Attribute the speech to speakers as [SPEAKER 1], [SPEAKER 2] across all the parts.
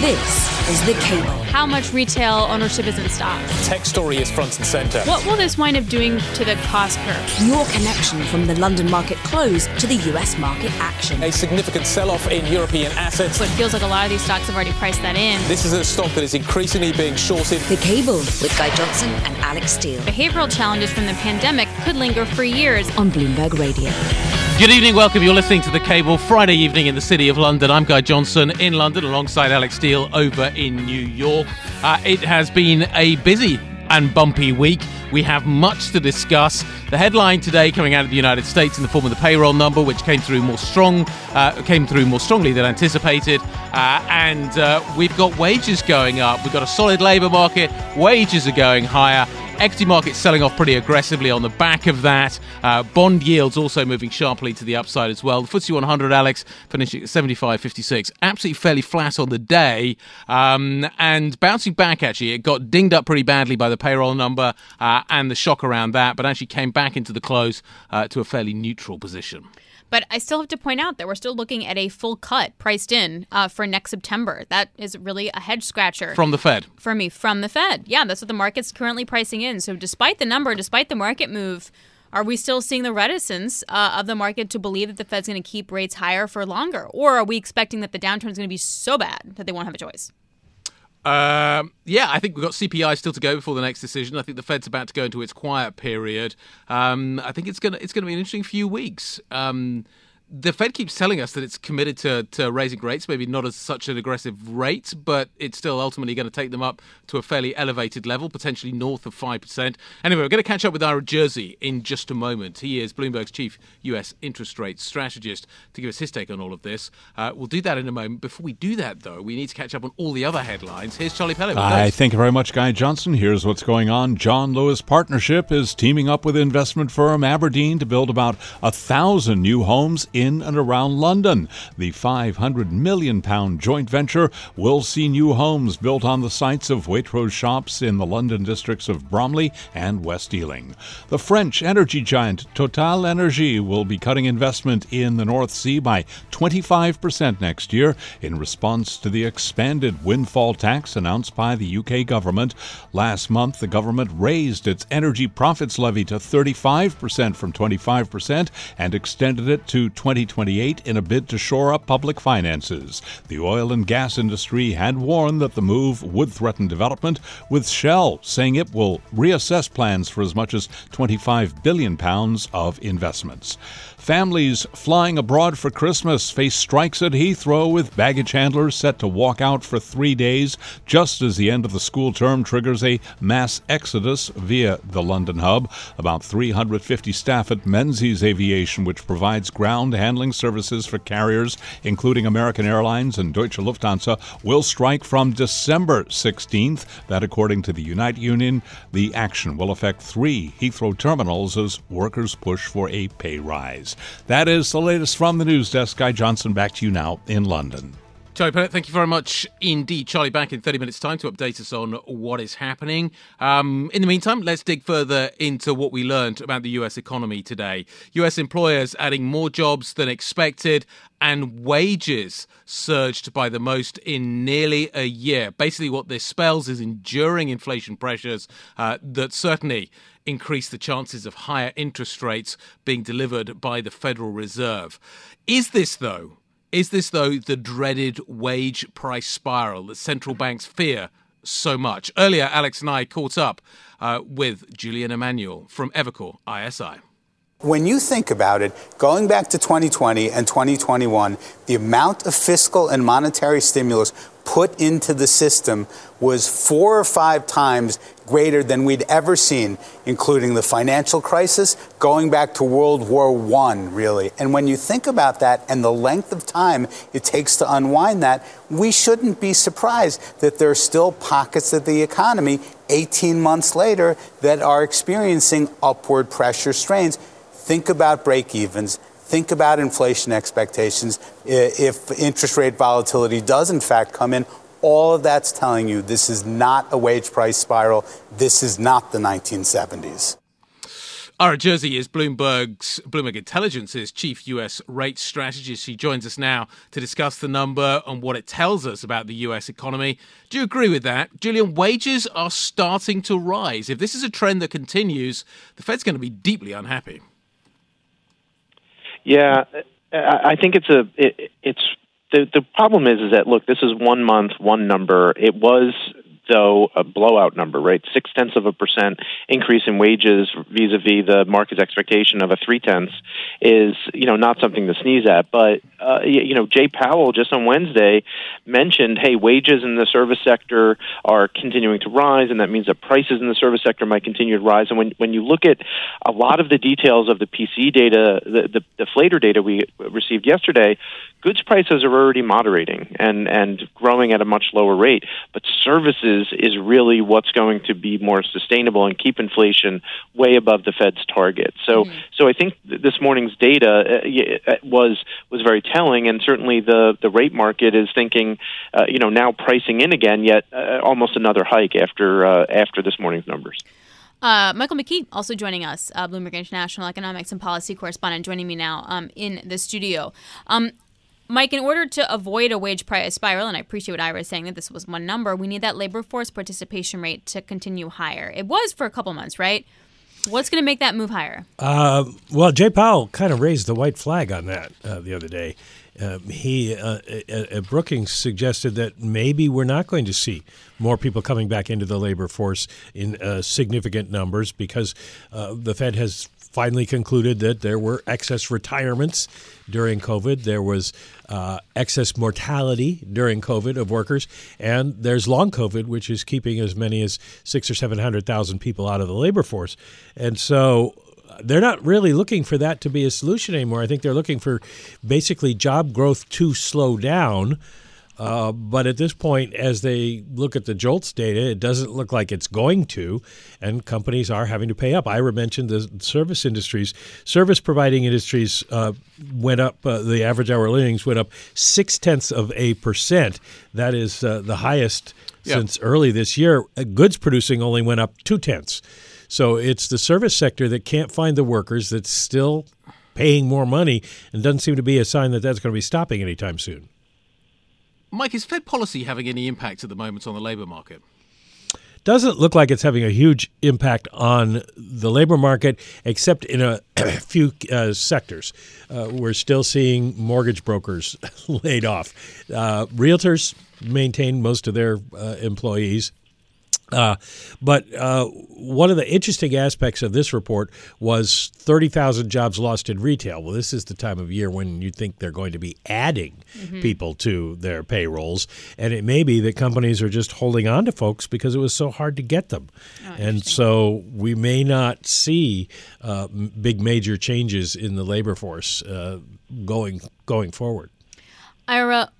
[SPEAKER 1] This is The Cable.
[SPEAKER 2] How much retail ownership is in stock?
[SPEAKER 3] Tech story is front and centre.
[SPEAKER 2] What will this wind up doing to the cost curve?
[SPEAKER 1] Your connection from the London market close to the US market action.
[SPEAKER 3] A significant sell off in European assets.
[SPEAKER 2] So it feels like a lot of these stocks have already priced that in.
[SPEAKER 3] This is a stock that is increasingly being shorted.
[SPEAKER 1] The Cable with Guy Johnson and Alix Steel
[SPEAKER 2] Behavioral challenges from the pandemic could linger for years.
[SPEAKER 1] on Bloomberg Radio.
[SPEAKER 4] Good evening, welcome. You're listening to The Cable Friday evening in the City of London. I'm Guy Johnson in London alongside Alix Steel over in New York. Uh, it has been a busy and bumpy week. We have much to discuss. The headline today coming out of the United States in the form of the payroll number, which came through more strong, uh, came through more strongly than anticipated, uh, and uh, we've got wages going up. We've got a solid labour market. Wages are going higher. Equity markets selling off pretty aggressively on the back of that. Uh, bond yields also moving sharply to the upside as well. The FTSE 100, Alix, finishing at 75.56. Absolutely fairly flat on the day um, and bouncing back, actually. It got dinged up pretty badly by the payroll number uh, and the shock around that, but actually came back into the close uh, to a fairly neutral position.
[SPEAKER 2] But I still have to point out that we're still looking at a full cut priced in uh, for next September. That is really a head scratcher
[SPEAKER 4] From the Fed.
[SPEAKER 2] for me from the Fed. Yeah, that's what the market's currently pricing in. So despite the number, despite the market move, are we still seeing the reticence uh, of the market to believe that the Fed's going to keep rates higher for longer? Or are we expecting that the downturn is going to be so bad that they won't have a choice?
[SPEAKER 4] Um, yeah, I think we've got CPI still to go before the next decision. I think the Fed's about to go into its quiet period. Um, I think it's gonna it's gonna be an interesting few weeks. Um, the Fed keeps telling us that it's committed to, to raising rates, maybe not as such an aggressive rate, but it's still ultimately going to take them up to a fairly elevated level, potentially north of 5%. Anyway, we're going to catch up with Ira Jersey in just a moment. He is Bloomberg's chief US interest rate strategist to give us his take on all of this. Uh, we'll do that in a moment. Before we do that, though, we need to catch up on all the other headlines. Here's Charlie Pellet.
[SPEAKER 5] Hi, thank you very much, Guy Johnson. Here's what's going on. John Lewis Partnership is teaming up with investment firm Aberdeen to build about a thousand new homes in and around London. The 500 million pound joint venture will see new homes built on the sites of Waitrose shops in the London districts of Bromley and West Ealing. The French energy giant Total Energy will be cutting investment in the North Sea by 25% next year in response to the expanded windfall tax announced by the UK government. Last month, the government raised its energy profits levy to 35% from 25% and extended it to 2028 in a bid to shore up public finances. The oil and gas industry had warned that the move would threaten development, with Shell saying it will reassess plans for as much as 25 billion pounds of investments. Families flying abroad for Christmas face strikes at Heathrow with baggage handlers set to walk out for three days just as the end of the school term triggers a mass exodus via the London hub. About 350 staff at Menzies Aviation, which provides ground handling services for carriers, including American Airlines and Deutsche Lufthansa, will strike from December 16th. That, according to the Unite Union, the action will affect three Heathrow terminals as workers push for a pay rise. That is the latest from the news desk. Guy Johnson, back to you now in London.
[SPEAKER 4] Charlie Pellet, thank you very much indeed. Charlie, back in 30 minutes' time to update us on what is happening. Um, in the meantime, let's dig further into what we learned about the US economy today. US employers adding more jobs than expected, and wages surged by the most in nearly a year. Basically, what this spells is enduring inflation pressures uh, that certainly increase the chances of higher interest rates being delivered by the Federal Reserve. Is this, though, is this, though, the dreaded wage price spiral that central banks fear so much? Earlier, Alix and I caught up uh, with Julian Emanuel from Evercore ISI.
[SPEAKER 6] When you think about it, going back to 2020 and 2021, the amount of fiscal and monetary stimulus put into the system was four or five times greater than we'd ever seen, including the financial crisis, going back to World War I, really. And when you think about that and the length of time it takes to unwind that, we shouldn't be surprised that there are still pockets of the economy 18 months later that are experiencing upward pressure strains. Think about break evens. Think about inflation expectations. If interest rate volatility does, in fact, come in, all of that's telling you this is not a wage price spiral. This is not the 1970s.
[SPEAKER 4] Ira Jersey is Bloomberg's Bloomberg Intelligence's chief U.S. rate strategist. She joins us now to discuss the number and what it tells us about the U.S. economy. Do you agree with that, Julian? Wages are starting to rise. If this is a trend that continues, the Fed's going to be deeply unhappy.
[SPEAKER 7] Yeah, I think it's a it, it's the the problem is is that look, this is one month, one number. It was though a blowout number, right? Six tenths of a percent increase in wages vis-a-vis the market's expectation of a three tenths is, you know, not something to sneeze at. But uh, you know, Jay Powell just on Wednesday mentioned, hey, wages in the service sector are continuing to rise, and that means that prices in the service sector might continue to rise. And when when you look at a lot of the details of the PCE data, the, the deflator data we received yesterday, goods prices are already moderating and and growing at a much lower rate, but services is is really what's going to be more sustainable and keep inflation way above the Fed's target. So mm-hmm. so I think this morning's data uh, uh, was was very telling, and certainly the the rate market is thinking, uh, you know, now pricing in again, yet uh, almost another hike after uh, after this morning's numbers.
[SPEAKER 2] Uh, Michael McKee also joining us, uh, Bloomberg International Economics and Policy Correspondent, joining me now um, in the studio. Um, Mike, in order to avoid a wage price spiral, and I appreciate what Ira is saying that this was one number, we need that labor force participation rate to continue higher. It was for a couple months, right? What's going to make that move higher?
[SPEAKER 8] Uh, well, Jay Powell kind of raised the white flag on that uh, the other day. Uh, he uh, Brookings suggested that maybe we're not going to see more people coming back into the labor force in uh, significant numbers because uh, the Fed has finally concluded that there were excess retirements during COVID. There was uh, excess mortality during COVID of workers, and there's long COVID, which is keeping as many as six or seven hundred thousand people out of the labor force. And so they're not really looking for that to be a solution anymore. I think they're looking for basically job growth to slow down uh, but at this point, as they look at the JOLTS data, it doesn't look like it's going to, and companies are having to pay up. Ira mentioned the service industries. Service providing industries uh, went up, uh, the average hourly earnings went up six tenths of a percent. That is uh, the highest yep. since early this year. Uh, goods producing only went up two tenths. So it's the service sector that can't find the workers that's still paying more money and doesn't seem to be a sign that that's going to be stopping anytime soon.
[SPEAKER 4] Mike, is Fed policy having any impact at the moment on the labor market?
[SPEAKER 8] Doesn't look like it's having a huge impact on the labor market, except in a few uh, sectors. Uh, we're still seeing mortgage brokers laid off. Uh, realtors maintain most of their uh, employees. Uh, but uh, one of the interesting aspects of this report was 30,000 jobs lost in retail. Well, this is the time of year when you think they're going to be adding mm-hmm. people to their payrolls. And it may be that companies are just holding on to folks because it was so hard to get them. Oh, and so we may not see uh, big major changes in the labor force uh, going going forward.
[SPEAKER 2] Ira,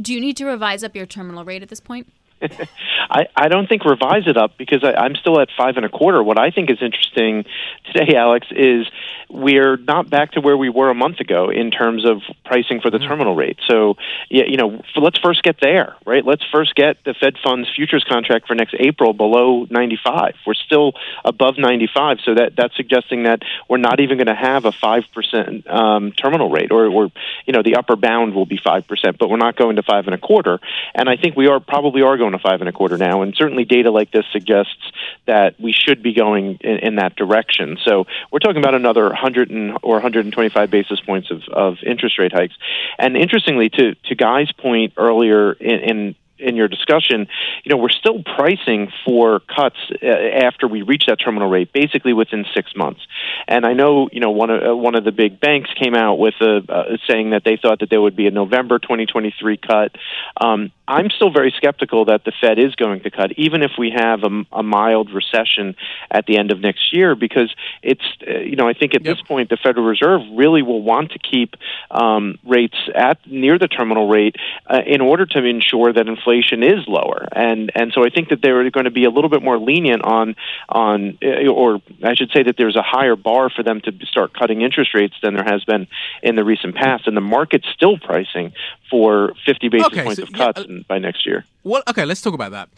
[SPEAKER 2] do you need to revise up your terminal rate at this point?
[SPEAKER 7] I, I don't think revise it up because I, I'm still at five and a quarter. What I think is interesting today, Alix, is we're not back to where we were a month ago in terms of pricing for the mm-hmm. terminal rate. So, yeah, you know, let's first get there, right? Let's first get the Fed funds futures contract for next April below 95. We're still above 95, so that that's suggesting that we're not even going to have a five percent um, terminal rate, or, or you know, the upper bound will be five percent, but we're not going to five and a quarter. And I think we are probably are going to five and a quarter now, and certainly data like this suggests that we should be going in, in that direction. So we're talking about another 100 and, or 125 basis points of, of interest rate hikes. And interestingly, to to Guy's point earlier in, in in your discussion, you know, we're still pricing for cuts uh, after we reach that terminal rate, basically within six months. And I know, you know, one of uh, one of the big banks came out with a uh, saying that they thought that there would be a November 2023 cut. Um, I'm still very skeptical that the Fed is going to cut, even if we have a, a mild recession at the end of next year, because it's, uh, you know, I think at yep. this point the Federal Reserve really will want to keep um, rates at near the terminal rate uh, in order to ensure that inflation is lower, and and so I think that they're going to be a little bit more lenient on on, eh, or I should say that there's a higher bar for them to start cutting interest rates than there has been in the recent past, and the market's still pricing for 50 basis okay, points so, of cuts yeah, by next year.
[SPEAKER 4] Well, okay, let's talk about that.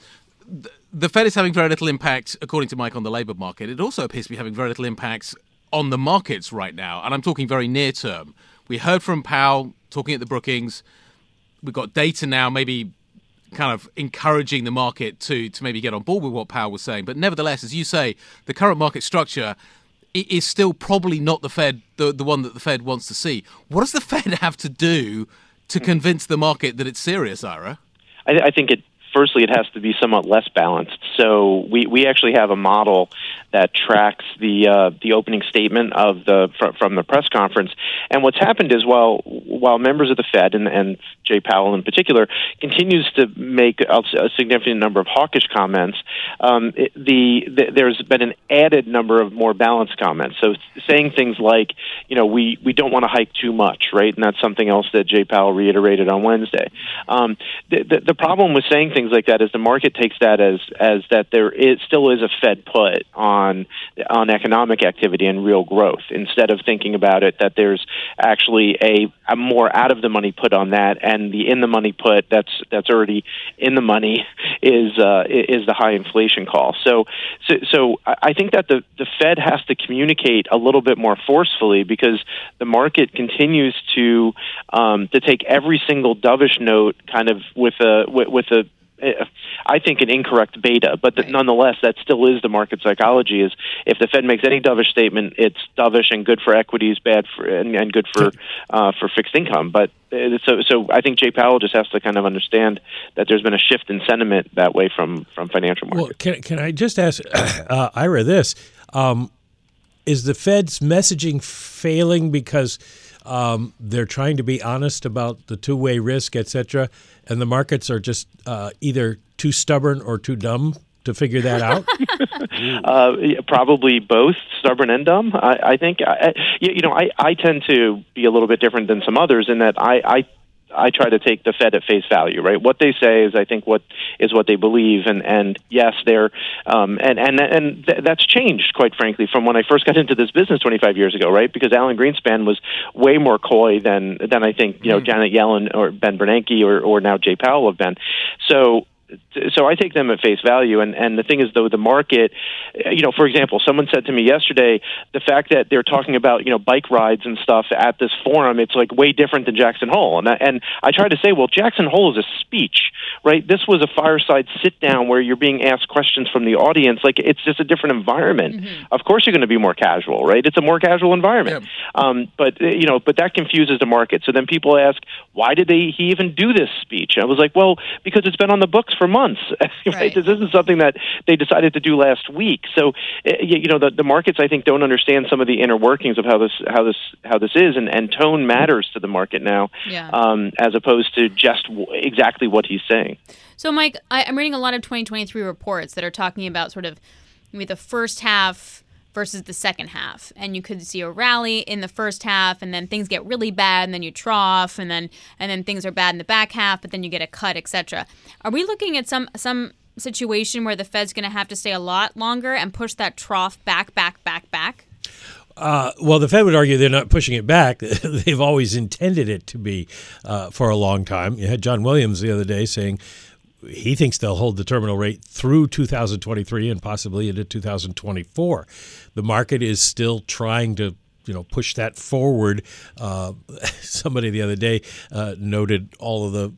[SPEAKER 4] The Fed is having very little impact, according to Mike, on the labour market. It also appears to be having very little impact on the markets right now, and I'm talking very near term. We heard from Powell talking at the Brookings. We've got data now, maybe kind of encouraging the market to to maybe get on board with what Powell was saying. But nevertheless, as you say, the current market structure is still probably not the Fed, the, the one that the Fed wants to see. What does the Fed have to do to convince the market that it's serious, Ira?
[SPEAKER 7] I, I think it firstly, it has to be somewhat less balanced. So we, we actually have a model that tracks the uh, the opening statement of the fr- from the press conference. And what's happened is while while members of the Fed and, and Jay Powell in particular continues to make a, a significant number of hawkish comments, um, it, the, the there's been an added number of more balanced comments. So saying things like, you know, we we don't want to hike too much, right? And that's something else that Jay Powell reiterated on Wednesday. Um, the, the the problem with saying things like that is the market takes that as as that there is still is a Fed put on on economic activity and real growth instead of thinking about it that there's actually a, a more out of the money put on that and the in the money put that's that's already in the money is uh, is the high inflation call. So so so I think that the the Fed has to communicate a little bit more forcefully because the market continues to um, to take every single dovish note kind of with a with, with a I think an incorrect beta, but the, nonetheless, that still is the market psychology. Is if the Fed makes any dovish statement, it's dovish and good for equities, bad for and, and good for uh, for fixed income. But uh, so so I think Jay Powell just has to kind of understand that there's been a shift in sentiment that way from from financial markets.
[SPEAKER 8] Well, can can I just ask uh, Ira this? Um, is the Fed's messaging failing because um, they're trying to be honest about the two-way risk, et cetera, and the markets are just uh, either too stubborn or too dumb to figure that out?
[SPEAKER 7] uh, probably both stubborn and dumb. I, I think. I, you know, I, I tend to be a little bit different than some others in that I, I I try to take the Fed at face value, right? What they say is, I think, what is what they believe, and and yes, they're um, and and and th- that's changed, quite frankly, from when I first got into this business 25 years ago, right? Because Alan Greenspan was way more coy than than I think you know mm. Janet Yellen or Ben Bernanke or or now Jay Powell have been. So so I take them at face value. And, and the thing is, though, the market, you know, for example, someone said to me yesterday, the fact that they're talking about, you know, bike rides and stuff at this forum, it's like way different than Jackson Hole. And I, and I try to say, well, Jackson Hole is a speech, right? This was a fireside sit down where you're being asked questions from the audience. Like it's just a different environment. Mm-hmm. Of course, you're going to be more casual, right? It's a more casual environment. Yeah. Um, but you know, but that confuses the market. So then people ask, why did they he even do this speech? And I was like, well, because it's been on the books for months. Right? right? This isn't something that they decided to do last week. So, eh, you know, the, the markets I think don't understand some of the inner workings of how this how this how this is, and, and tone matters to the market now, yeah. um, as opposed to just w- exactly what he's saying.
[SPEAKER 2] So, Mike, I, I'm reading a lot of 2023 reports that are talking about sort of maybe the first half versus the second half. And you could see a rally in the first half and then things get really bad and then you trough and then and then things are bad in the back half, but then you get a cut, etc. Are we looking at some some situation where the Fed's going to have to stay a lot longer and push that trough back back back back?
[SPEAKER 8] Uh, well, the Fed would argue they're not pushing it back. They've always intended it to be uh, for a long time. You had John Williams the other day saying he thinks they'll hold the terminal rate through 2023 and possibly into 2024. The market is still trying to you know push that forward. Uh, somebody the other day uh, noted all of the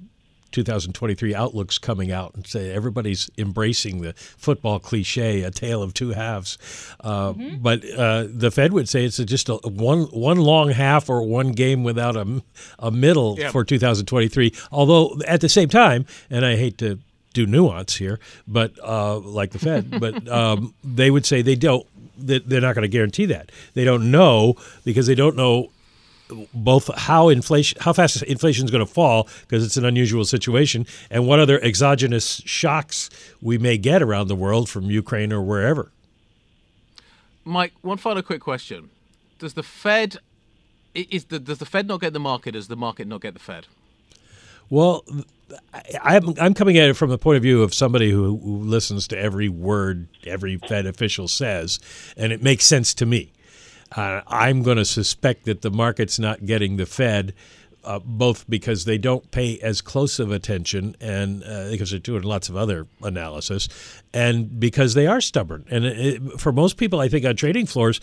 [SPEAKER 8] 2023 outlooks coming out and say everybody's embracing the football cliche, a tale of two halves. Uh, mm-hmm. But uh, the Fed would say it's just a one one long half or one game without a, a middle yeah. for 2023. Although at the same time, and I hate to do nuance here, but uh, like the Fed, but um, they would say they don't. They're not going to guarantee that. They don't know because they don't know both how inflation how fast inflation is going to fall because it's an unusual situation and what other exogenous shocks we may get around the world from Ukraine or wherever.
[SPEAKER 4] Mike, one final quick question: Does the Fed is the does the Fed not get the market? Does the market not get the Fed?
[SPEAKER 8] Well, I'm I'm coming at it from the point of view of somebody who, who listens to every word every Fed official says, and it makes sense to me. Uh, I'm going to suspect that the market's not getting the Fed. Uh, both because they don't pay as close of attention and uh, because they're doing lots of other analysis, and because they are stubborn. And it, for most people, I think on trading floors,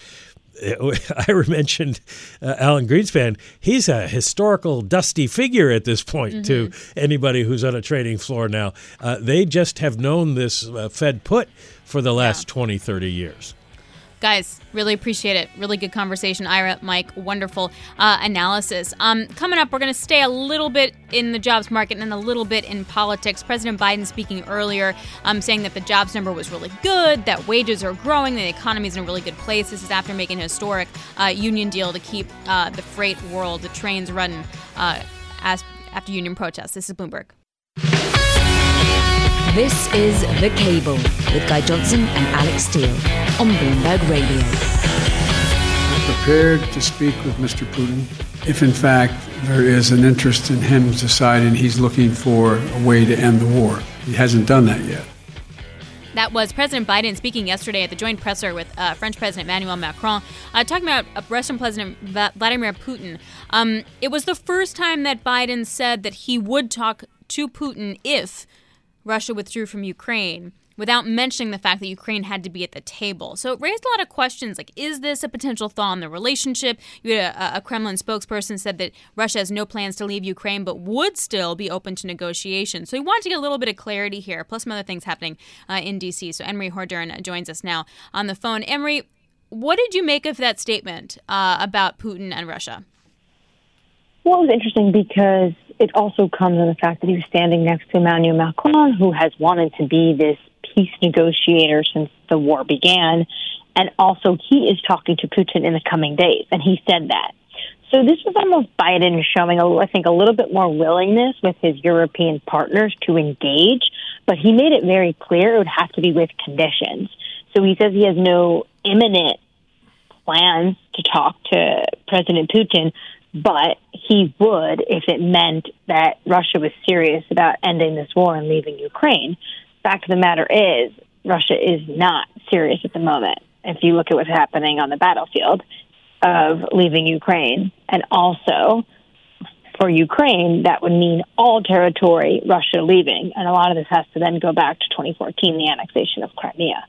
[SPEAKER 8] I mentioned uh, Alan Greenspan. He's a historical, dusty figure at this point mm-hmm. to anybody who's on a trading floor now. Uh, they just have known this uh, Fed put for the last yeah. 20, 30 years.
[SPEAKER 2] Guys, really appreciate it. Really good conversation. Ira, Mike, wonderful uh, analysis. Um, coming up, we're going to stay a little bit in the jobs market and a little bit in politics. President Biden speaking earlier, um, saying that the jobs number was really good, that wages are growing, the economy is in a really good place. This is after making a historic uh, union deal to keep uh, the freight world, the trains running uh, as after union protests. This is Bloomberg.
[SPEAKER 1] This is The Cable with Guy Johnson and Alix Steel on Bloomberg Radio.
[SPEAKER 9] I'm prepared to speak with Mr. Putin if, in fact, there is an interest in him deciding he's looking for a way to end the war. He hasn't done that yet.
[SPEAKER 2] That was President Biden speaking yesterday at the joint presser with uh, French President Emmanuel Macron, uh, talking about uh, Russian President Vladimir Putin. Um, it was the first time that Biden said that he would talk to Putin if Russia withdrew from Ukraine without mentioning the fact that Ukraine had to be at the table. So it raised a lot of questions like, is this a potential thaw in the relationship? You had a, a, Kremlin spokesperson said that Russia has no plans to leave Ukraine, but would still be open to negotiations. So we wanted to get a little bit of clarity here, plus some other things happening uh, in D.C. So Annmarie Hordern joins us now on the phone. Annmarie, what did you make of that statement uh, about Putin and Russia?
[SPEAKER 10] Well, it was interesting because it also comes in the fact that he was standing next to Emmanuel Macron, who has wanted to be this peace negotiator since the war began. And also, he is talking to Putin in the coming days, and he said that. So this was almost Biden showing, I think, a little bit more willingness with his European partners to engage, but he made it very clear it would have to be with conditions. So he says he has no imminent plans to talk to President Putin, but he would if it meant that Russia was serious about ending this war and leaving Ukraine. Fact of the matter is, Russia is not serious at the moment. If you look at what's happening on the battlefield of leaving Ukraine, and also for Ukraine, that would mean all territory Russia leaving. And a lot of this has to then go back to 2014, the annexation of Crimea.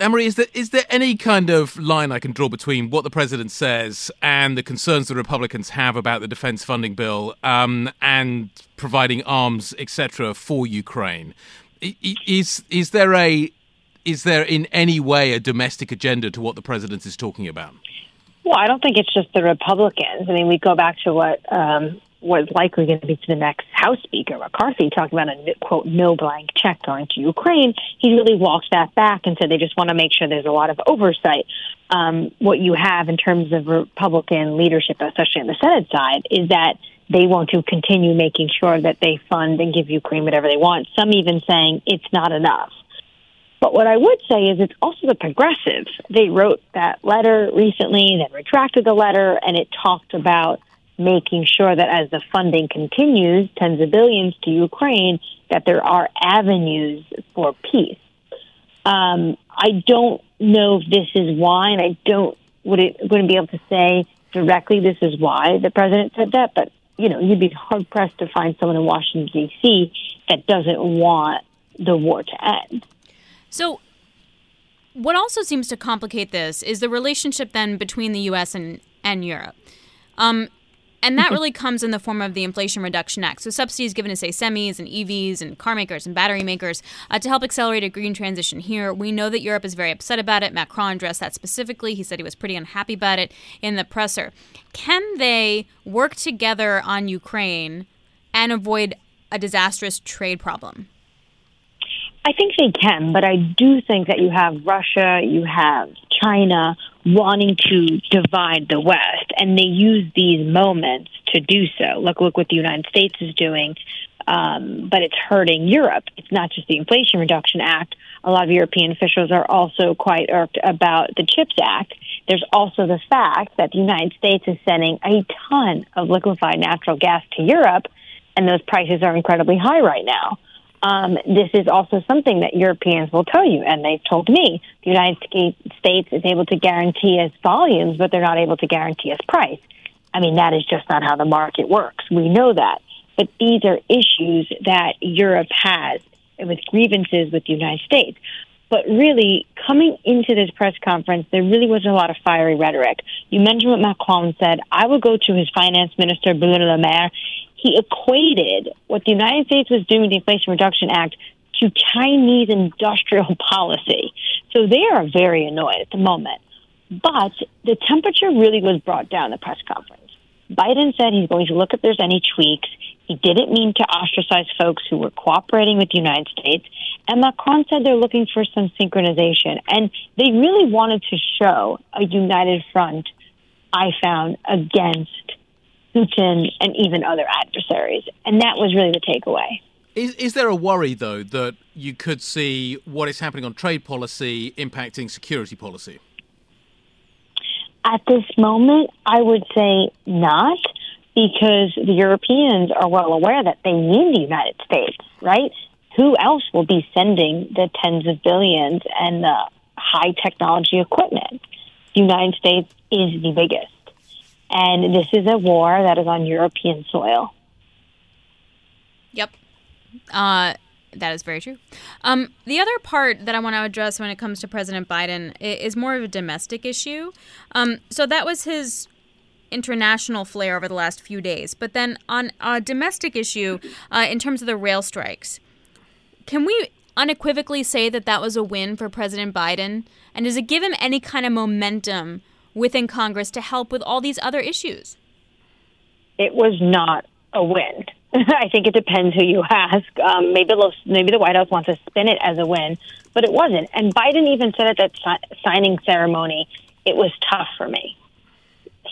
[SPEAKER 4] Annmarie, is there is there any kind of line I can draw between what the president says and the concerns the Republicans have about the defense funding bill um, and providing arms, etc., for Ukraine? Is is there a is there in any way a domestic agenda to what the president is talking about?
[SPEAKER 10] Well, I don't think it's just the Republicans. I mean, we go back to what um, was likely going to be the next House Speaker McCarthy talking about a quote no blank check going to Ukraine. He really walked that back and said they just want to make sure there's a lot of oversight. Um, what you have in terms of Republican leadership, especially on the Senate side, is that they want to continue making sure that they fund and give Ukraine whatever they want. Some even saying it's not enough. But what I would say is it's also the progressives. They wrote that letter recently, then retracted the letter, and it talked about making sure that as the funding continues, tens of billions to Ukraine, that there are avenues for peace. Um, I don't know if this is why, and I don't would it wouldn't be able to say directly this is why the president said that, but you know you'd be hard pressed to find someone in Washington D.C. that doesn't want the war to end.
[SPEAKER 2] So. What also seems to complicate this is the relationship then between the U.S. and, and Europe. Um, and that really comes in the form of the Inflation Reduction Act. So, subsidies given to, say, semis and EVs and car makers and battery makers uh, to help accelerate a green transition here. We know that Europe is very upset about it. Macron addressed that specifically. He said he was pretty unhappy about it in the presser. Can they work together on Ukraine and avoid a disastrous trade problem?
[SPEAKER 10] I think they can, but I do think that you have Russia, you have China wanting to divide the West, and they use these moments to do so. Look, look what the United States is doing, um, but it's hurting Europe. It's not just the Inflation Reduction Act. A lot of European officials are also quite irked about the CHIPS Act. There's also the fact that the United States is sending a ton of liquefied natural gas to Europe, and those prices are incredibly high right now um, this is also something that Europeans will tell you, and they've told me. The United States is able to guarantee us volumes, but they're not able to guarantee us price. I mean, that is just not how the market works. We know that. But these are issues that Europe has with grievances with the United States. But really, coming into this press conference, there really wasn't a lot of fiery rhetoric. You mentioned what Macron said. I would go to his finance minister, Bruno Le Maire. He equated what the United States was doing with the Inflation Reduction Act to Chinese industrial policy. So they are very annoyed at the moment. But the temperature really was brought down in the press conference. Biden said he's going to look if there's any tweaks. He didn't mean to ostracize folks who were cooperating with the United States. And Macron said they're looking for some synchronization. And they really wanted to show a united front, I found, against Putin and even other adversaries. And that was really the takeaway.
[SPEAKER 4] Is, is there a worry, though, that you could see what is happening on trade policy impacting security policy?
[SPEAKER 10] At this moment, I would say not, because the Europeans are well aware that they need the United States, right? Who else will be sending the tens of billions and the high technology equipment? The United States is the biggest. And this is a war that is on European soil.
[SPEAKER 2] Yep. Uh, that is very true. Um, the other part that I want to address when it comes to President Biden is more of a domestic issue. Um, so that was his international flair over the last few days. But then on a domestic issue, uh, in terms of the rail strikes, can we unequivocally say that that was a win for President Biden? And does it give him any kind of momentum within Congress to help with all these other issues?
[SPEAKER 10] It was not a win. I think it depends who you ask. Um, maybe maybe the White House wants to spin it as a win, but it wasn't. And Biden even said at that si- signing ceremony, it was tough for me.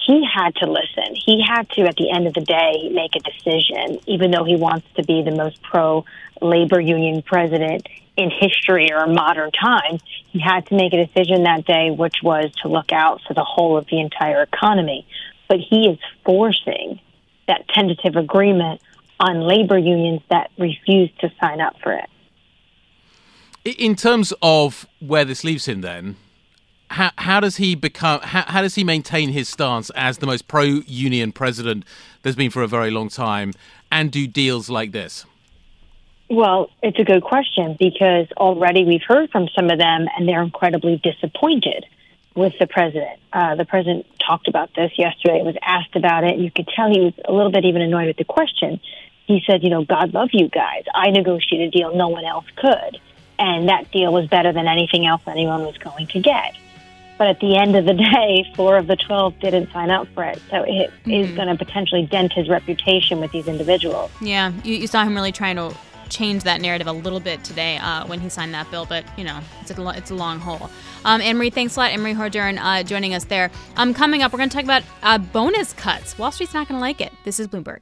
[SPEAKER 10] He had to listen. He had to, at the end of the day, make a decision. Even though he wants to be the most pro labor union president in history or modern times. he had to make a decision that day, which was to look out for the whole of the entire economy. But he is forcing that tentative agreement on labor unions that refuse to sign up for it.
[SPEAKER 4] In terms of where this leaves him, then, how, how does he become? How, how does he maintain his stance as the most pro-union president there's been for a very long time, and do deals like this?
[SPEAKER 10] Well, it's a good question because already we've heard from some of them, and they're incredibly disappointed with the president. Uh, the president talked about this yesterday. Was asked about it. You could tell he was a little bit even annoyed with the question he said, you know, God love you guys. I negotiated a deal no one else could. And that deal was better than anything else anyone was going to get. But at the end of the day, four of the 12 didn't sign up for it. So it mm-hmm. is going to potentially dent his reputation with these individuals.
[SPEAKER 2] Yeah, you, you, saw him really trying to change that narrative a little bit today uh, when he signed that bill, but you know, it's a, it's a long haul. Um, Annmarie, thanks a lot. Annmarie Hordern uh, joining us there. Um, coming up, we're going to talk about uh, bonus cuts. Wall Street's not going to like it. This is Bloomberg.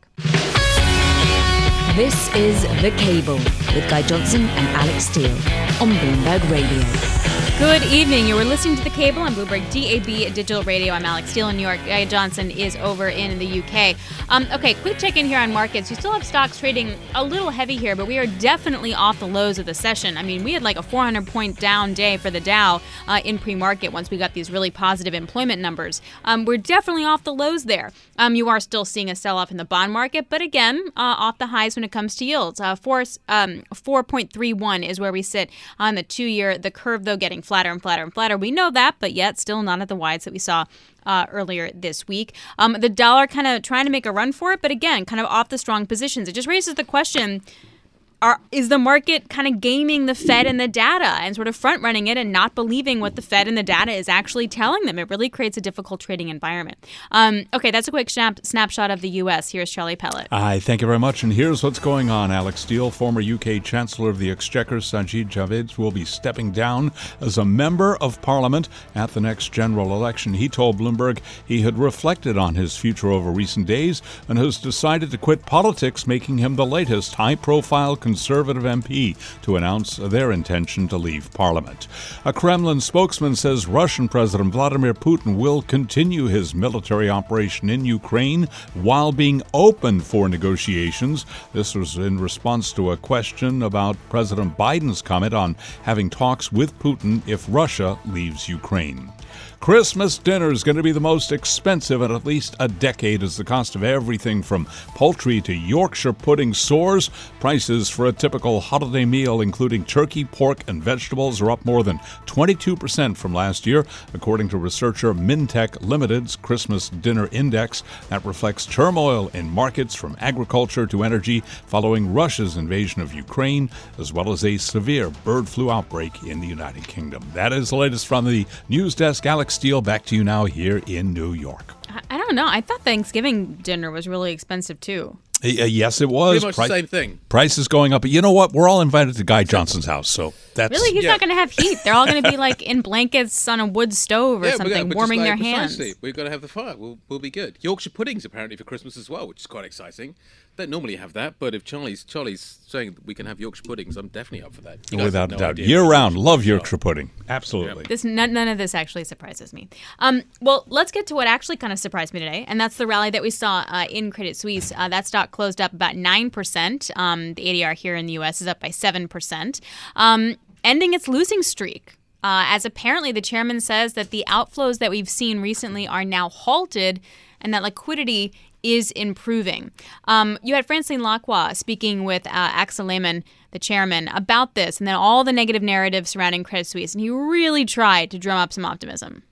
[SPEAKER 1] This is The Cable with Guy Johnson and Alix Steel on Bloomberg Radio.
[SPEAKER 2] Good evening. You were listening to The Cable on Bloomberg DAB Digital Radio. I'm Alix Steel in New York. Guy Johnson is over in the UK. Um, okay, quick check in here on markets. You still have stocks trading a little heavy here, but we are definitely off the lows of the session. I mean, we had like a 400 point down day for the Dow uh, in pre market once we got these really positive employment numbers. Um, we're definitely off the lows there. Um, you are still seeing a sell off in the bond market, but again, uh, off the highs when it comes to yields. Uh, four, um, 4.31 is where we sit on the two year. The curve, though, getting flatter and flatter and flatter. We know that, but yet still not at the wides that we saw uh, earlier this week. Um, the dollar kind of trying to make a run for it, but again, kind of off the strong positions. It just raises the question are, is the market kind of gaming the Fed and the data and sort of front running it and not believing what the Fed and the data is actually telling them? It really creates a difficult trading environment. Um, okay, that's a quick snap, snapshot of the U.S. Here's Charlie Pellet.
[SPEAKER 5] Hi, thank you very much. And here's what's going on. Alix Steel, former UK Chancellor of the Exchequer, Sajid Javid, will be stepping down as a member of Parliament at the next general election. He told Bloomberg he had reflected on his future over recent days and has decided to quit politics, making him the latest high profile Conservative MP to announce their intention to leave Parliament. A Kremlin spokesman says Russian President Vladimir Putin will continue his military operation in Ukraine while being open for negotiations. This was in response to a question about President Biden's comment on having talks with Putin if Russia leaves Ukraine. Christmas dinner is going to be the most expensive in at least a decade as the cost of everything from poultry to Yorkshire pudding soars. Prices for a typical holiday meal, including turkey, pork, and vegetables, are up more than 22% from last year, according to researcher Mintec Limited's Christmas Dinner Index. That reflects turmoil in markets from agriculture to energy following Russia's invasion of Ukraine, as well as a severe bird flu outbreak in the United Kingdom. That is the latest from the news desk. Alix Steel, back to you now here in New York.
[SPEAKER 2] I, I don't know. I thought Thanksgiving dinner was really expensive too.
[SPEAKER 5] Uh, yes, it was.
[SPEAKER 4] Pretty much the same thing.
[SPEAKER 5] Price is going up, but you know what? We're all invited to Guy Johnson's house, so that's
[SPEAKER 2] Really, he's
[SPEAKER 4] Yeah.
[SPEAKER 2] not going to have heat. They're all going to be like in blankets on a wood stove or
[SPEAKER 4] Yeah, we're
[SPEAKER 2] something,
[SPEAKER 4] gonna-
[SPEAKER 2] warming
[SPEAKER 4] like-
[SPEAKER 2] their hands.
[SPEAKER 4] precisely, We've got to have the fire. We'll, we'll be good. Yorkshire puddings apparently for Christmas as well, which is quite exciting. Don't normally have that, but if Charlie's Charlie's saying that we can have Yorkshire puddings, I'm definitely up for that. You
[SPEAKER 5] without
[SPEAKER 4] have
[SPEAKER 5] a doubt. Year round, love Yorkshire pudding. Absolutely.
[SPEAKER 2] This none, none of this actually surprises me. Um, well, let's get to what actually kind of surprised me today, and that's the rally that we saw uh, in Credit Suisse. Uh, that stock closed up about nine percent. Um, the ADR here in the U.S. is up by seven percent, um, ending its losing streak. Uh, as apparently the chairman says that the outflows that we've seen recently are now halted, and that liquidity is improving. Um, you had Francine Lacqua speaking with uh, Axel Lehmann, the chairman, about this, and then all the negative narratives surrounding Credit Suisse, and he really tried to drum up some optimism.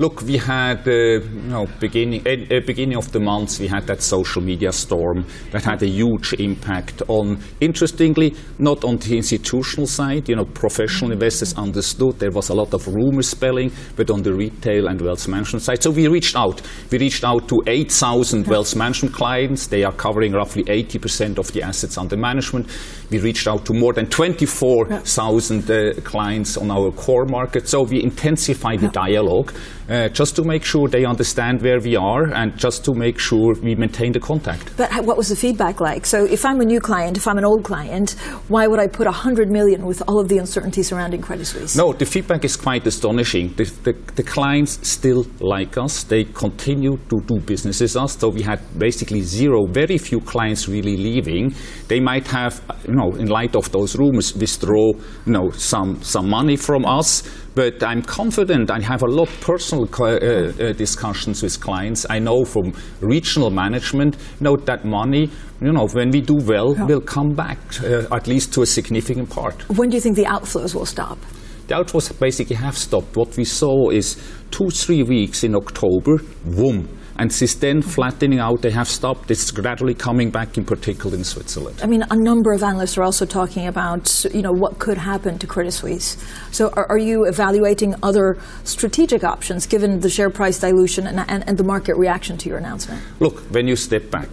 [SPEAKER 11] Look, we had, uh, you know, beginning uh, beginning of the month, we had that social media storm that had a huge impact on, interestingly, not on the institutional side. You know, professional investors understood there was a lot of rumor spelling, but on the retail and wealth management side. So we reached out. We reached out to 8,000 wealth management clients. They are covering roughly 80% of the assets under management. We reached out to more than 24,000 uh, clients on our core market. So we intensified the dialogue uh, just to make sure they understand where we are and just to make sure we maintain the contact.
[SPEAKER 12] But what was the feedback like? So if I'm a new client, if I'm an old client, why would I put 100 million with all of the uncertainty surrounding Credit Suisse?
[SPEAKER 11] No, the feedback is quite astonishing. The, the, the clients still like us. They continue to do business with us. So we had basically zero, very few clients really leaving. They might have, know, in light of those rumors, withdraw, you know, some some money from us. But I'm confident. I have a lot of personal uh, uh, discussions with clients. I know from regional management, you know, that money, you know, when we do well, will come back uh, at least to a significant part.
[SPEAKER 12] When do you think the outflows will stop?
[SPEAKER 11] The outflows basically have stopped. What we saw is two, three weeks in October, boom. And since then, flattening out, they have stopped. It's gradually coming back, in particular in Switzerland.
[SPEAKER 12] I mean, a number of analysts are also talking about, you know, what could happen to Credit Suisse. So, are, are you evaluating other strategic options given the share price dilution and, and, and the market reaction to your announcement?
[SPEAKER 11] Look, when you step back,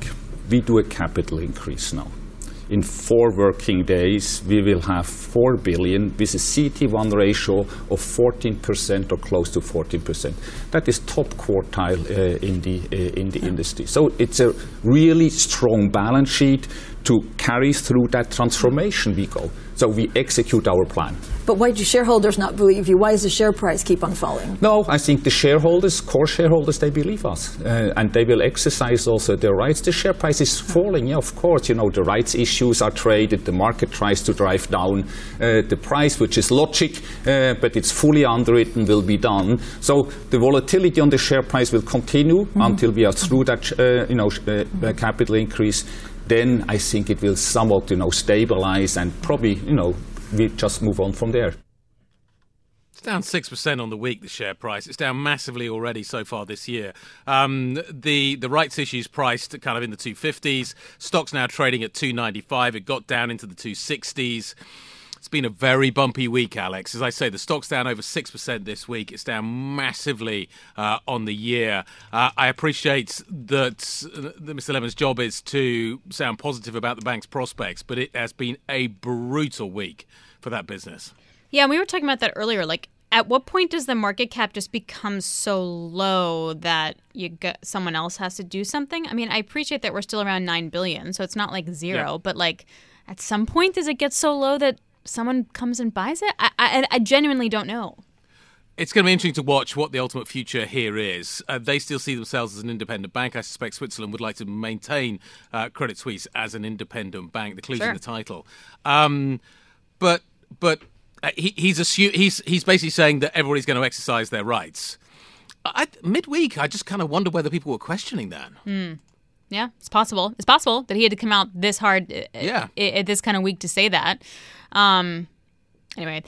[SPEAKER 11] we do a capital increase now. In four working days, we will have 4 billion with a CT1 ratio of 14% or close to 14%. That is top quartile uh, in the uh, in the industry. So it's a really strong balance sheet to carry through that transformation we go. So we execute our plan.
[SPEAKER 12] But why do shareholders not believe you? Why does the share price keep on falling?
[SPEAKER 11] No, I think the shareholders, core shareholders, they believe us, uh, and they will exercise also their rights. The share price is falling, yeah, of course. You know, the rights issues are traded. The market tries to drive down uh, the price, which is logic, uh, but it's fully underwritten, will be done. So the volatility on the share price will continue until we are through that, uh, you know, uh, uh, capital increase. Then I think it will somewhat, you know, stabilize and probably, you know, we just move on from there.
[SPEAKER 4] It's down six percent on the week. The share price. It's down massively already so far this year. Um, the the rights issues priced kind of in the two fifties. Stock's now trading at two ninety five. It got down into the two sixties. It's been a very bumpy week, Alix. As I say, the stock's down over 6% this week. It's down massively uh, on the year. Uh, I appreciate that, that Mr. Lehmann's job is to sound positive about the bank's prospects, but it has been a brutal week for that business.
[SPEAKER 2] Yeah, and we were talking about that earlier. Like, at what point does the market cap just become so low that you get, someone else has to do something? I mean, I appreciate that we're still around nine billion, so it's not like zero,
[SPEAKER 4] Yeah.
[SPEAKER 2] but like, at some point, does it get so low that someone comes and buys it? I, I, I genuinely don't know.
[SPEAKER 4] It's going to be interesting to watch what the ultimate future here is. Uh, they still see themselves as an independent bank. I suspect Switzerland would like to maintain uh, Credit Suisse as an independent bank. The clue's
[SPEAKER 2] Sure.
[SPEAKER 4] in the title. Um, but but uh, he, he's assu- he's he's basically saying that everybody's going to exercise their rights. I, midweek, I just kind of wonder whether people were questioning that.
[SPEAKER 2] Hmm. Yeah, it's possible. It's possible that he had to come out this hard uh,
[SPEAKER 4] Yeah.
[SPEAKER 2] uh, at this kind of week to say that. Um, anyway,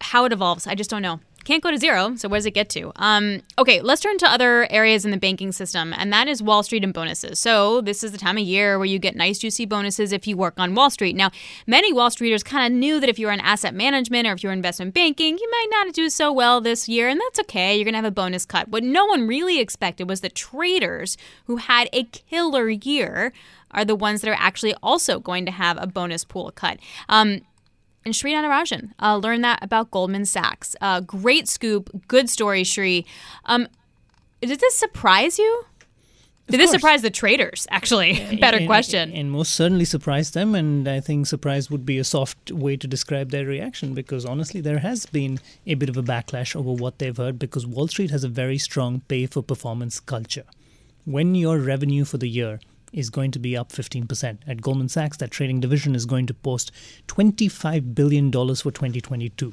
[SPEAKER 2] how it evolves, I just don't know. Can't go to zero, so where does it get to? Um, okay, let's turn to other areas in the banking system, and that is Wall Street and bonuses. So, this is the time of year where you get nice, juicy bonuses if you work on Wall Street. Now, many Wall Streeters kind of knew that if you were in asset management or if you're investment banking, you might not do so well this year, and that's okay. You're going to have a bonus cut. What no one really expected was that traders who had a killer year are the ones that are actually also going to have a bonus pool cut. Um, and Shri Natarajan uh, learned that about Goldman Sachs. Uh, great scoop, good story, Shri. Um, did this surprise you? Did this surprise the traders? Actually, better
[SPEAKER 13] And-
[SPEAKER 2] question.
[SPEAKER 13] And most certainly surprised them. And I think surprise would be a soft way to describe their reaction because honestly, there has been a bit of a backlash over what they've heard because Wall Street has a very strong pay for performance culture. When your revenue for the year is going to be up 15%, at Goldman Sachs, that trading division is going to post $25 billion for 2022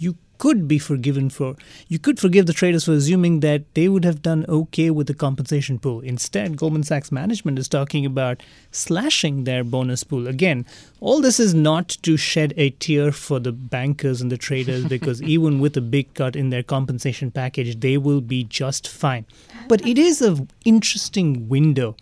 [SPEAKER 13] you could be forgiven for you could forgive the traders for assuming that they would have done okay with the compensation pool. Instead goldman sachs management is talking about slashing their bonus pool. Again all this is not to shed a tear for the bankers and the traders because even with a big cut in their compensation package they will be just fine. But it is an interesting window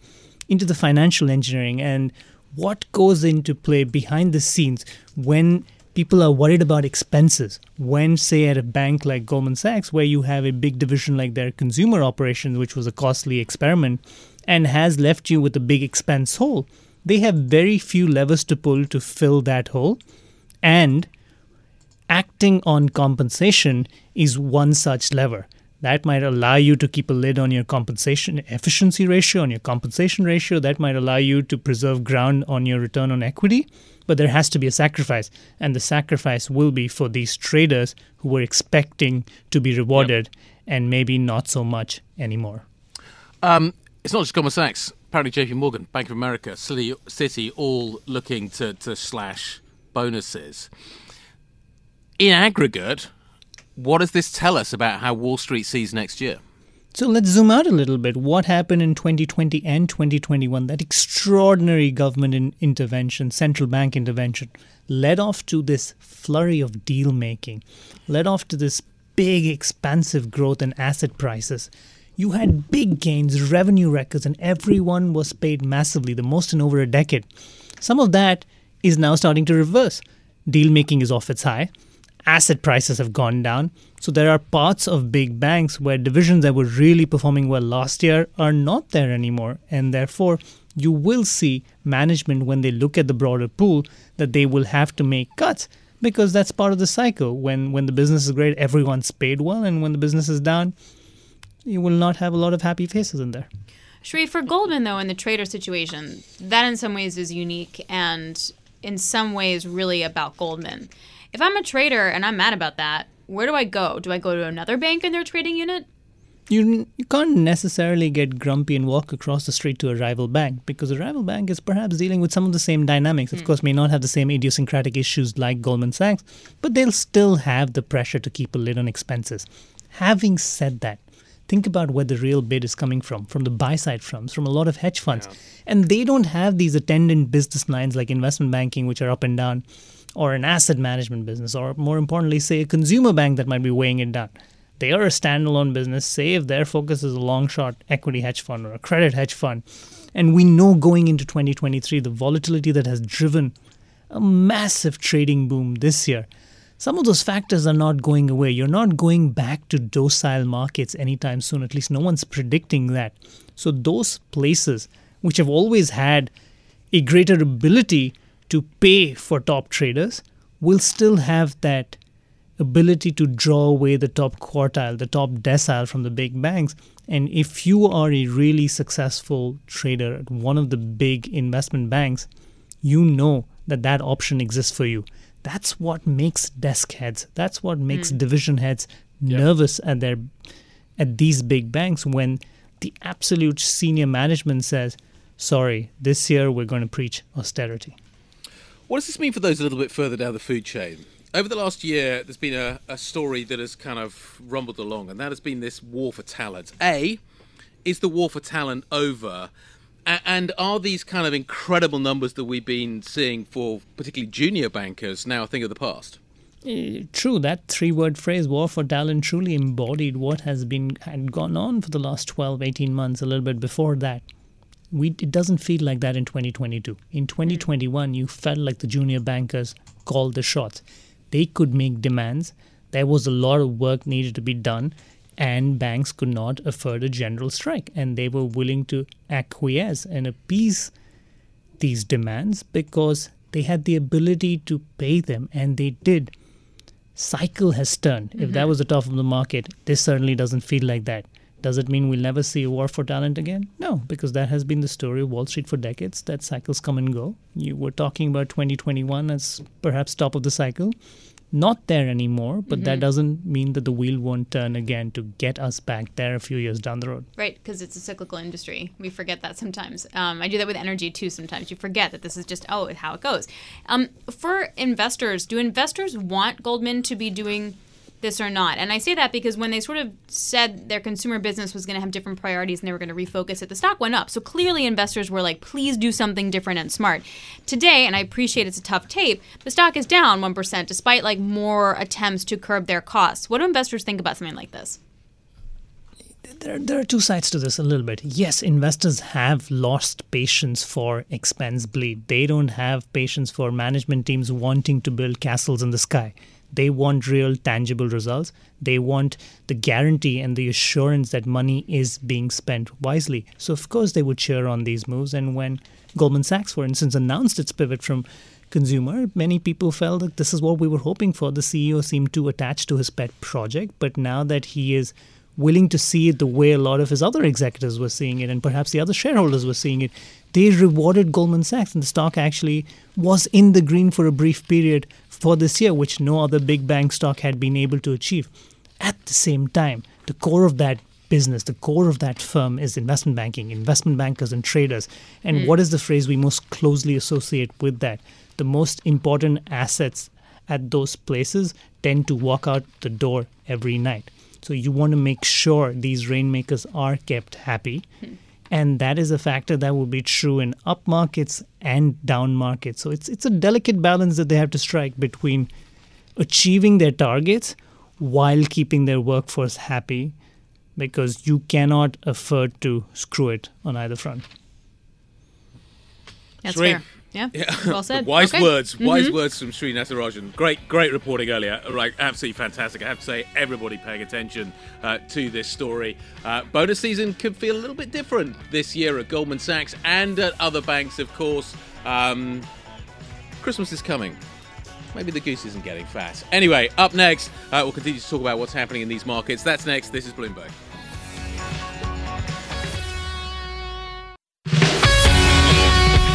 [SPEAKER 13] into the financial engineering and what goes into play behind the scenes when people are worried about expenses. When say at a bank like Goldman Sachs where you have a big division like their consumer operations which was a costly experiment and has left you with a big expense hole they have very few levers to pull to fill that hole. And acting on compensation is one such lever that might allow you to keep a lid on your compensation efficiency ratio, on your compensation ratio. That might allow you to preserve ground on your return on equity. But there has to be a sacrifice. And the sacrifice will be for these traders who were expecting to be rewarded and maybe not so much anymore.
[SPEAKER 4] Um, it's not just Goldman Sachs. Apparently, JP Morgan, Bank of America, Citi, all looking to, to slash bonuses. In aggregate, what does this tell us about how Wall Street sees next year?
[SPEAKER 13] So let's zoom out a little bit. What happened in 2020 and 2021? That extraordinary government in intervention, central bank intervention, led off to this flurry of deal making, led off to this big, expansive growth in asset prices. You had big gains, revenue records, and everyone was paid massively, the most in over a decade. Some of that is now starting to reverse. Deal making is off its high asset prices have gone down. So there are parts of big banks where divisions that were really performing well last year are not there anymore. And therefore, you will see management when they look at the broader pool that they will have to make cuts because that's part of the cycle. When when the business is great, everyone's paid well, and when the business is down, you will not have a lot of happy faces in there.
[SPEAKER 2] Shri, for Goldman, though, in the trader situation, that in some ways is unique and in some ways really about Goldman. If I'm a trader and I'm mad about that, where do I go? Do I go to another bank in their trading unit?
[SPEAKER 13] You, you can't necessarily get grumpy and walk across the street to a rival bank because a rival bank is perhaps dealing with some of the same dynamics. Of hmm. course, may not have the same idiosyncratic issues like Goldman Sachs, but they'll still have the pressure to keep a lid on expenses. Having said that, think about where the real bid is coming from from the buy side firms from a lot of hedge funds and they don't have these attendant business lines like investment banking which are up and down or an asset management business or more importantly say a consumer bank that might be weighing it down they are a standalone business say if their focus is a long short equity hedge fund or a credit hedge fund and we know going into 2023 the volatility that has driven a massive trading boom this year some of those factors are not going away. You're not going back to docile markets anytime soon. At least no one's predicting that. So, those places which have always had a greater ability to pay for top traders will still have that ability to draw away the top quartile, the top decile from the big banks. And if you are a really successful trader at one of the big investment banks, you know that that option exists for you. That's what makes desk heads. That's what makes
[SPEAKER 2] Mm.
[SPEAKER 13] division heads nervous at their at these big banks when the absolute senior management says, "Sorry, this year we're going to preach austerity."
[SPEAKER 4] What does this mean for those a little bit further down the food chain? over the last year, there's been a, a story that has kind of rumbled along, and that has been this war for talent. A, is the war for talent over? And are these kind of incredible numbers that we've been seeing for particularly junior bankers now a thing of the past?
[SPEAKER 13] Uh, true, that three word phrase, war for talent, truly embodied what has been had gone on for the last 12, 18 months, a little bit before that. We, it doesn't feel like that in 2022. In 2021, you felt like the junior bankers called the shots. They could make demands. There was a lot of work needed to be done and banks could not afford a general strike and they were willing to acquiesce and appease these demands because they had the ability to pay them and they did cycle has turned mm-hmm. if that mm-hmm. was the top of the market this certainly doesn't feel like that does it mean we'll never see a war for talent again no because that has been the story of wall street for decades that cycles come and go you were talking about 2021 as perhaps top of the cycle not there anymore, but mm-hmm. that doesn't mean that the wheel won't turn again to get us back there a few years down the road.
[SPEAKER 2] Right, because it's a cyclical industry. We forget that sometimes. Um, I do that with energy too sometimes. You forget that this is just, oh, how it goes. Um, for investors, do investors want Goldman to be doing this or not. And I say that because when they sort of said their consumer business was going to have different priorities and they were going to refocus it, the stock went up. So clearly investors were like, please do something different and smart. Today, and I appreciate it's a tough tape, the stock is down 1% despite like more attempts to curb their costs. What do investors think about something like this?
[SPEAKER 13] There, there are two sides to this a little bit. Yes, investors have lost patience for expense bleed. They don't have patience for management teams wanting to build castles in the sky they want real, tangible results. They want the guarantee and the assurance that money is being spent wisely. So, of course, they would cheer on these moves. And when Goldman Sachs, for instance, announced its pivot from consumer, many people felt that this is what we were hoping for. The CEO seemed too attached to his pet project, but now that he is willing to see it the way a lot of his other executives were seeing it, and perhaps the other shareholders were seeing it, they rewarded Goldman Sachs, and the stock actually was in the green for a brief period for this year, which no other big bank stock had been able to achieve. At the same time, the core of that business, the core of that firm is investment banking, investment bankers, and traders. And mm. what is the phrase we most closely associate with that? The most important assets at those places tend to walk out the door every night. So you want to make sure these rainmakers are kept happy. Mm. And that is a factor that will be true in up markets and down markets. So it's it's a delicate balance that they have to strike between achieving their targets while keeping their workforce happy because you cannot afford to screw it on either front.
[SPEAKER 2] That's fair. Yeah. yeah. Well said.
[SPEAKER 4] wise okay. words. Mm-hmm. Wise words from Sri Natarajan. Great, great reporting earlier. Right, absolutely fantastic. I have to say, everybody paying attention uh, to this story. Uh, bonus season could feel a little bit different this year at Goldman Sachs and at other banks, of course. Um, Christmas is coming. Maybe the goose isn't getting fat. Anyway, up next, uh, we'll continue to talk about what's happening in these markets. That's next. This is Bloomberg.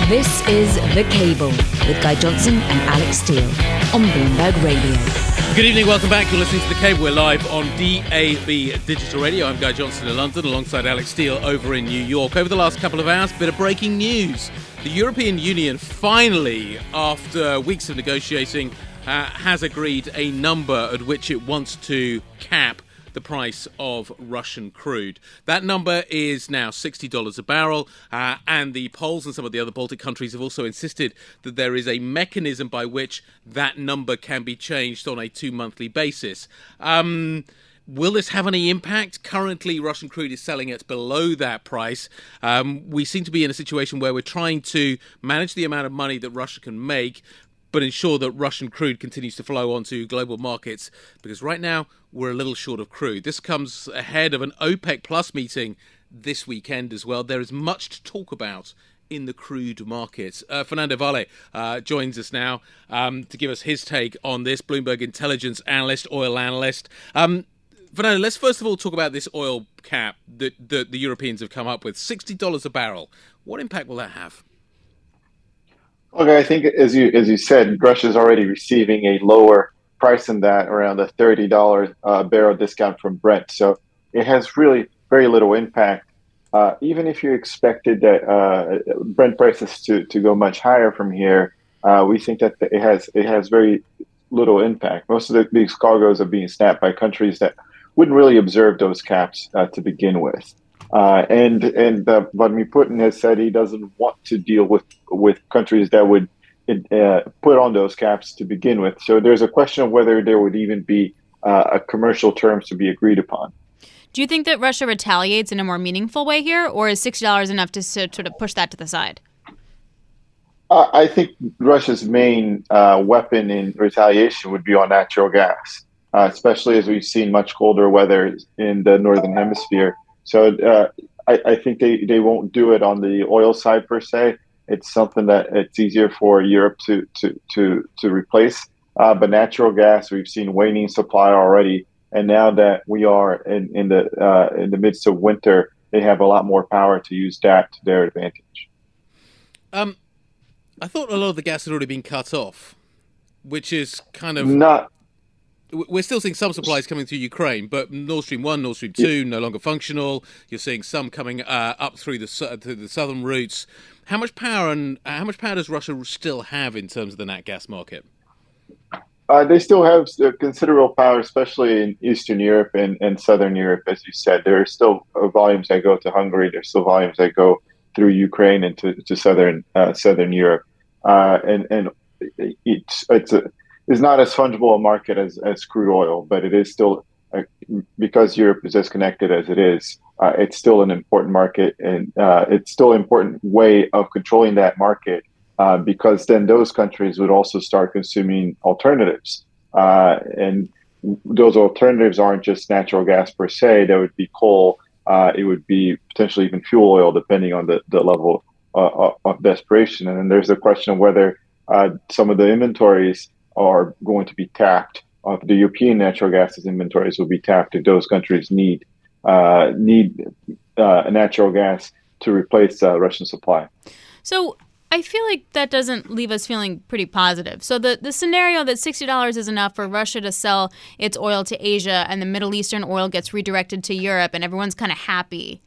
[SPEAKER 1] This is The Cable with Guy Johnson and Alix Steel on Bloomberg Radio.
[SPEAKER 4] Good evening, welcome back. You're listening to The Cable. We're live on DAB Digital Radio. I'm Guy Johnson in London alongside Alix Steel over in New York. Over the last couple of hours, bit of breaking news. The European Union finally, after weeks of negotiating, uh, has agreed a number at which it wants to cap the price of Russian crude. That number is now $60 a barrel, uh, and the Poles and some of the other Baltic countries have also insisted that there is a mechanism by which that number can be changed on a two monthly basis. Um, Will this have any impact? Currently, Russian crude is selling at below that price. Um, we seem to be in a situation where we're trying to manage the amount of money that Russia can make, but ensure that Russian crude continues to flow onto global markets because right now we're a little short of crude. This comes ahead of an OPEC Plus meeting this weekend as well. There is much to talk about in the crude markets. Uh, Fernando Valle uh, joins us now um, to give us his take on this. Bloomberg intelligence analyst, oil analyst. Um, Fernando, let's first of all talk about this oil cap that, that the Europeans have come up with $60 a barrel. What impact will that have?
[SPEAKER 14] Okay, I think as you as you said, Russia is already receiving a lower price than that, around a thirty dollar uh, barrel discount from Brent. So it has really very little impact. Uh, even if you expected that uh, Brent prices to, to go much higher from here, uh, we think that it has it has very little impact. Most of the, these cargoes are being snapped by countries that wouldn't really observe those caps uh, to begin with. Uh, and and uh, Vladimir Putin has said he doesn't want to deal with with countries that would uh, put on those caps to begin with. So there's a question of whether there would even be uh, a commercial terms to be agreed upon.
[SPEAKER 2] Do you think that Russia retaliates in a more meaningful way here, or is sixty dollars enough to sort of push that to the side?
[SPEAKER 14] I think Russia's main uh, weapon in retaliation would be on natural gas, uh, especially as we've seen much colder weather in the northern hemisphere. So uh, I, I, think they, they won't do it on the oil side per se. It's something that it's easier for Europe to to to to replace. Uh, but natural gas, we've seen waning supply already, and now that we are in in the uh, in the midst of winter, they have a lot more power to use that to their advantage.
[SPEAKER 4] Um, I thought a lot of the gas had already been cut off, which is kind of
[SPEAKER 14] not.
[SPEAKER 4] We're still seeing some supplies coming through Ukraine, but Nord Stream one, Nord Stream two, no longer functional. You're seeing some coming uh, up through the through the southern routes. How much power and uh, how much power does Russia still have in terms of the nat gas market?
[SPEAKER 14] Uh, they still have considerable power, especially in Eastern Europe and, and Southern Europe, as you said. There are still uh, volumes that go to Hungary. There's still volumes that go through Ukraine and to, to Southern uh, Southern Europe. Uh, and and it's it's a, it's not as fungible a market as, as crude oil, but it is still uh, because Europe is as connected as it is. Uh, it's still an important market, and it's still an important way of controlling that market uh, because then those countries would also start consuming alternatives. Uh, and those alternatives aren't just natural gas per se, there would be coal, uh, it would be potentially even fuel oil, depending on the, the level uh, uh, of desperation. And then there's the question of whether some of the inventories are going to be tapped. Uh, the European natural gas inventories will be tapped if those countries need uh, need uh, natural gas to replace Russian supply.
[SPEAKER 2] So I feel like that doesn't leave us feeling pretty positive. So the, the scenario that $60 is enough for Russia to sell its oil to Asia and the Middle Eastern oil gets redirected to Europe and everyone's kind of happy.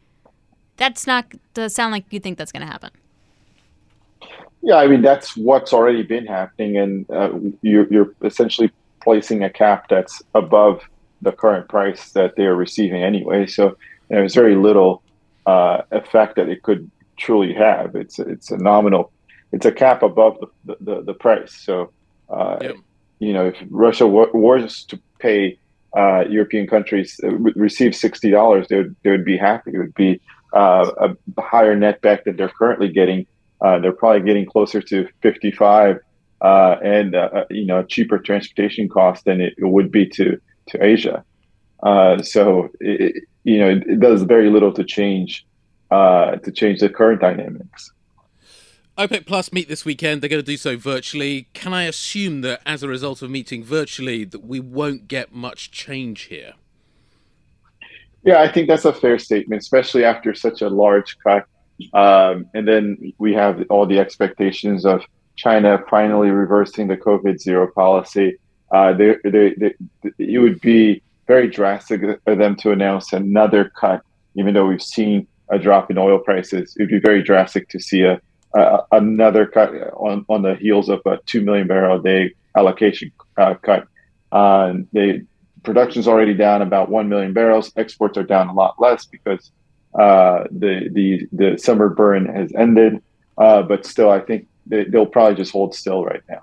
[SPEAKER 2] That's not does sound like you think that's going to happen.
[SPEAKER 14] Yeah, I mean that's what's already been happening, and uh, you're, you're essentially placing a cap that's above the current price that they're receiving anyway. So you know, there's very little uh, effect that it could truly have. It's it's a nominal it's a cap above the the, the price. So, uh, yep. you know, if Russia was to pay uh, European countries uh, receive sixty dollars, they would they would be happy. It would be uh, a higher net back than they're currently getting. Uh, they're probably getting closer to fifty five, uh, and you know, cheaper transportation cost than it, it would be to to Asia. so, it, you know, it, it, does very little to change to change the current dynamics.
[SPEAKER 4] OPEC Plus meet this weekend. They're going to do so virtually. Can I assume that as a result of meeting virtually, that we won't get much change here?
[SPEAKER 14] Yeah, I think that's a fair statement, especially after such a large cut. Um, and then we have all the expectations of China finally reversing the COVID zero policy. Uh, they, they, they, it would be very drastic for them to announce another cut, even though we've seen a drop in oil prices. It would be very drastic to see a uh, another cut on, on the heels of a 2 million barrel a day allocation uh, cut. Uh, the production's already down about 1 million barrels. Exports are down a lot less because uh, the, the, the summer burn has ended. Uh, but still, I think they, will probably just hold still right now.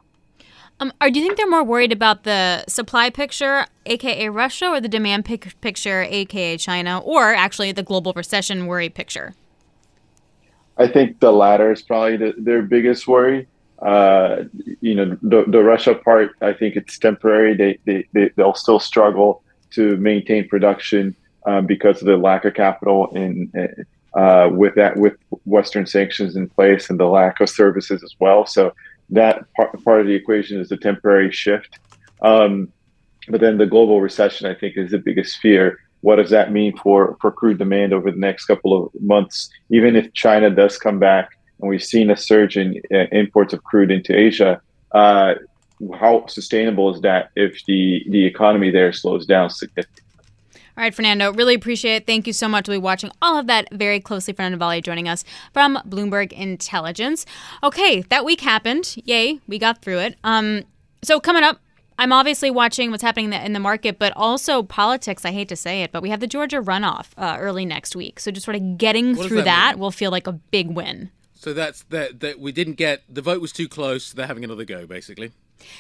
[SPEAKER 2] Um, or do you think they're more worried about the supply picture, aka Russia, or the demand pic- picture, aka China, or actually the global recession worry picture?
[SPEAKER 14] I think the latter is probably the, their biggest worry. Uh, you know, the, the Russia part, I think it's temporary. They, they, they, they'll still struggle to maintain production um, because of the lack of capital in, uh, with that, with Western sanctions in place and the lack of services as well. So that part, part of the equation is a temporary shift. Um, but then the global recession, I think, is the biggest fear what does that mean for, for crude demand over the next couple of months? Even if China does come back, and we've seen a surge in uh, imports of crude into Asia, uh, how sustainable is that if the, the economy there slows down significantly?
[SPEAKER 2] All right, Fernando, really appreciate it. Thank you so much. We'll be watching all of that very closely. Fernando Valle joining us from Bloomberg Intelligence. Okay, that week happened. Yay, we got through it. Um, so coming up, I'm obviously watching what's happening in the, in the market, but also politics. I hate to say it, but we have the Georgia runoff uh, early next week. So just sort of getting
[SPEAKER 4] What
[SPEAKER 2] through
[SPEAKER 4] that
[SPEAKER 2] that, will feel like a big win.
[SPEAKER 4] So that's that. That we didn't get the vote was too close. They're having another go, basically.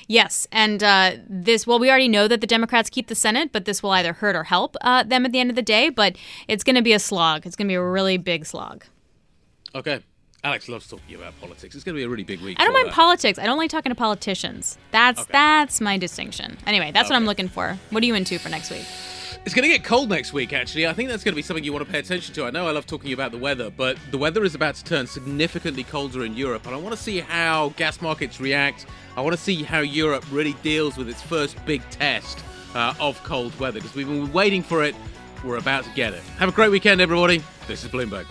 [SPEAKER 2] Yes, and uh, this. Well, we already know that the Democrats keep the Senate, but this will either hurt or help uh, them at the end of the day. But it's going to be a slog. It's going to be a really big slog.
[SPEAKER 4] Okay. Alix loves talking about politics. It's going to be a really big week.
[SPEAKER 2] I don't mind politics. I don't like talking to politicians. That's that's my distinction. Anyway, that's what I'm looking for. What are you into for next week?
[SPEAKER 4] It's going to get cold next week, actually. I think that's going to be something you want to pay attention to. I know I love talking about the weather, but the weather is about to turn significantly colder in Europe, and I want to see how gas markets react. I want to see how Europe really deals with its first big test uh, of cold weather, because we've been waiting for it. We're about to get it. Have a great weekend, everybody. This is Bloomberg.